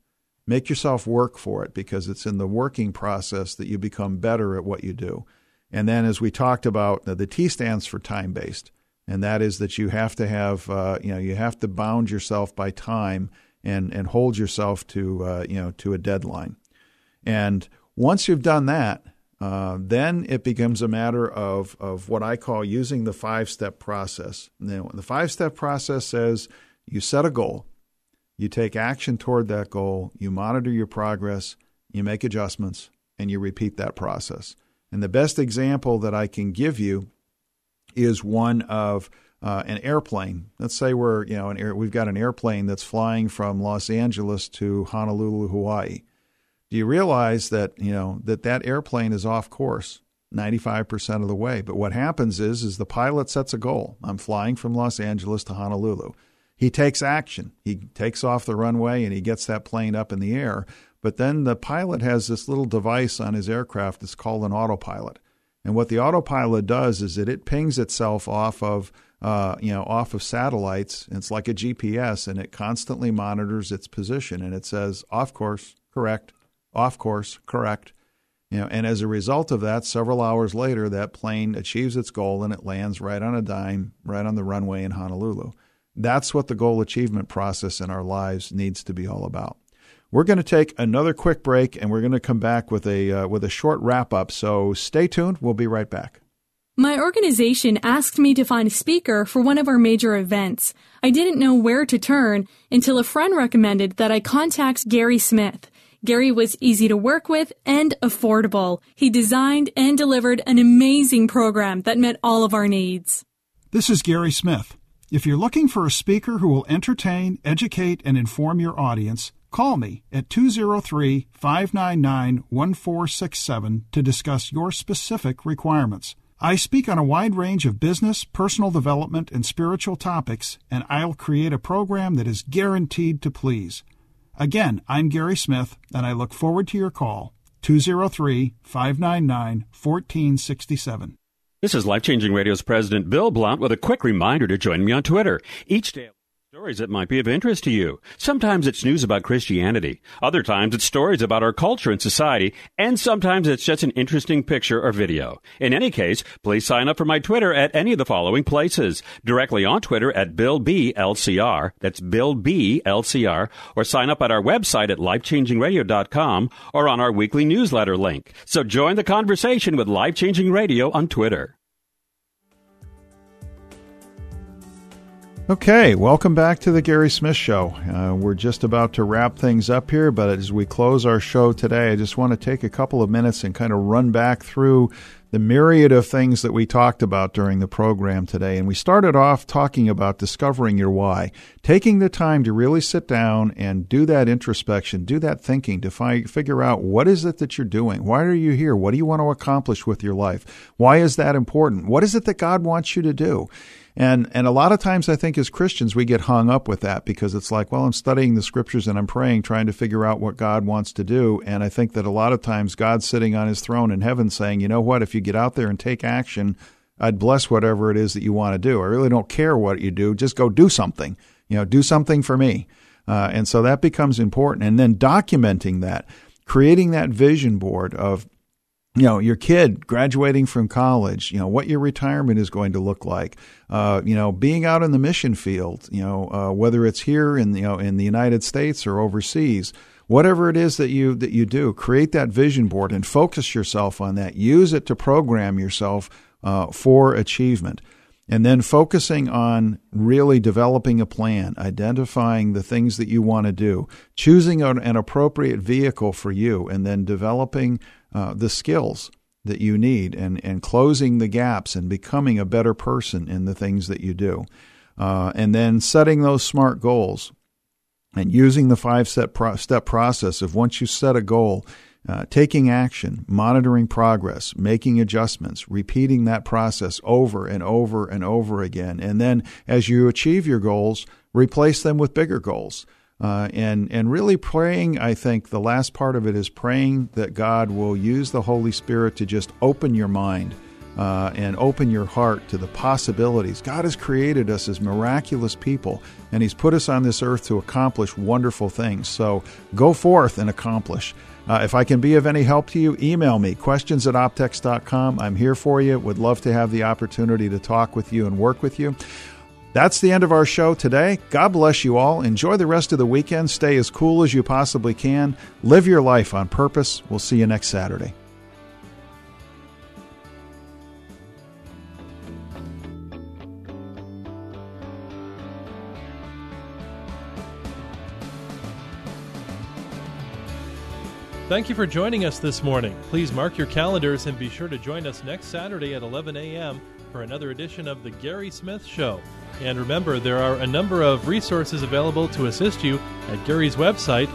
Make yourself work for it because it's in the working process that you become better at what you do. And then, as we talked about, the T stands for time based, and that is that you have to have, uh, you know, you have to bound yourself by time and and hold yourself to, uh, you know, to a deadline. And once you've done that, uh, then it becomes a matter of, of what I call using the five step process. Now, the five step process says you set a goal, you take action toward that goal, you monitor your progress, you make adjustments, and you repeat that process. And the best example that I can give you is one of uh, an airplane. Let's say we're you know air, we've got an airplane that's flying from Los Angeles to Honolulu, Hawaii do you realize that you know that that airplane is off course 95% of the way? But what happens is is the pilot sets a goal. I'm flying from los angeles to honolulu. He takes action. He takes off the runway and he gets that plane up in the air. But then the pilot has this little device on his aircraft that's called an autopilot. And what the autopilot does is that it pings itself off of uh, you know off of satellites. It's like a gps and it constantly monitors its position and it says off course correct off course, correct. You know, and as a result of that, several hours later, that plane achieves its goal and it lands right on a dime, right on the runway in Honolulu. That's what the goal achievement process in our lives needs to be all about. We're going to take another quick break, and we're going to come back with a uh, with a short wrap up. So stay tuned. We'll be right back. My organization asked me to find a speaker for one of our major events. I didn't know where to turn until a friend recommended that I contact Gary Smith. Gary was easy to work with and affordable. He designed and delivered an amazing program that met all of our needs. This is Gary Smith. If you're looking for a speaker who will entertain, educate, and inform your audience, call me at 203 599 1467 to discuss your specific requirements. I speak on a wide range of business, personal development, and spiritual topics, and I'll create a program that is guaranteed to please. Again, I'm Gary Smith, and I look forward to your call. 203 599 1467. This is Life Changing Radio's President Bill Blount with a quick reminder to join me on Twitter. Each day, Stories that might be of interest to you. Sometimes it's news about Christianity. Other times it's stories about our culture and society. And sometimes it's just an interesting picture or video. In any case, please sign up for my Twitter at any of the following places. Directly on Twitter at BillBLCR. That's BillBLCR. Or sign up at our website at lifechangingradio.com or on our weekly newsletter link. So join the conversation with Life Changing Radio on Twitter. Okay, welcome back to the Gary Smith Show. Uh, we're just about to wrap things up here, but as we close our show today, I just want to take a couple of minutes and kind of run back through the myriad of things that we talked about during the program today. And we started off talking about discovering your why, taking the time to really sit down and do that introspection, do that thinking to fi- figure out what is it that you're doing? Why are you here? What do you want to accomplish with your life? Why is that important? What is it that God wants you to do? And and a lot of times I think as Christians we get hung up with that because it's like, well, I'm studying the scriptures and I'm praying trying to figure out what God wants to do, and I think that a lot of times God's sitting on his throne in heaven saying, "You know what? If you get out there and take action, I'd bless whatever it is that you want to do. I really don't care what you do. Just go do something. You know, do something for me." Uh, and so that becomes important. And then documenting that, creating that vision board of you know your kid graduating from college you know what your retirement is going to look like uh, you know being out in the mission field you know uh, whether it's here in you know in the United States or overseas whatever it is that you that you do create that vision board and focus yourself on that. Use it to program yourself uh, for achievement. And then focusing on really developing a plan, identifying the things that you want to do, choosing an, appropriate vehicle for you, and then developing uh, the skills that you need and, and closing the gaps and becoming a better person in the things that you do. Uh, and then setting those smart goals and using the five step, pro- step process of once you set a goal, uh, taking action, monitoring progress, making adjustments, repeating that process over and over and over again. And then as you achieve your goals, replace them with bigger goals. Uh, and and really praying. I think the last part of it is praying that God will use the Holy Spirit to just open your mind uh, and open your heart to the possibilities. God has created us as miraculous people, and He's put us on this earth to accomplish wonderful things. So go forth and accomplish. Uh, if I can be of any help to you, email me, questions at optex.com. I'm here for you. Would love to have the opportunity to talk with you and work with you. That's the end of our show today. God bless you all. Enjoy the rest of the weekend. Stay as cool as you possibly can. Live your life on purpose. We'll see you next Saturday. Thank you for joining us this morning. Please mark your calendars and be sure to join us next Saturday at 11 a.m. for another edition of The Gary Smith Show. And remember, there are a number of resources available to assist you at Gary's website.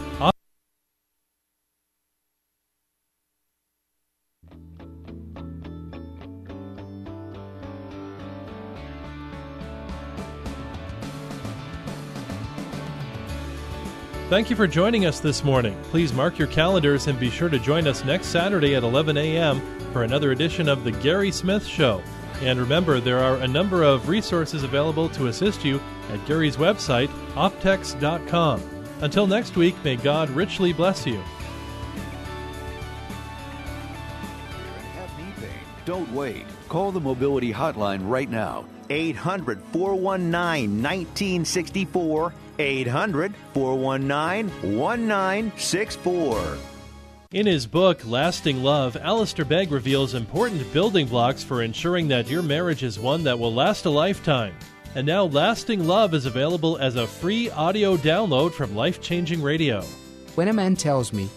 Thank you for joining us this morning. Please mark your calendars and be sure to join us next Saturday at 11 a.m. for another edition of The Gary Smith Show. And remember, there are a number of resources available to assist you at Gary's website, optex.com. Until next week, may God richly bless you. Don't wait. Call the Mobility Hotline right now. 800 419 1964. 800 419 1964. In his book, Lasting Love, Alistair Begg reveals important building blocks for ensuring that your marriage is one that will last a lifetime. And now, Lasting Love is available as a free audio download from Life Changing Radio. When a man tells me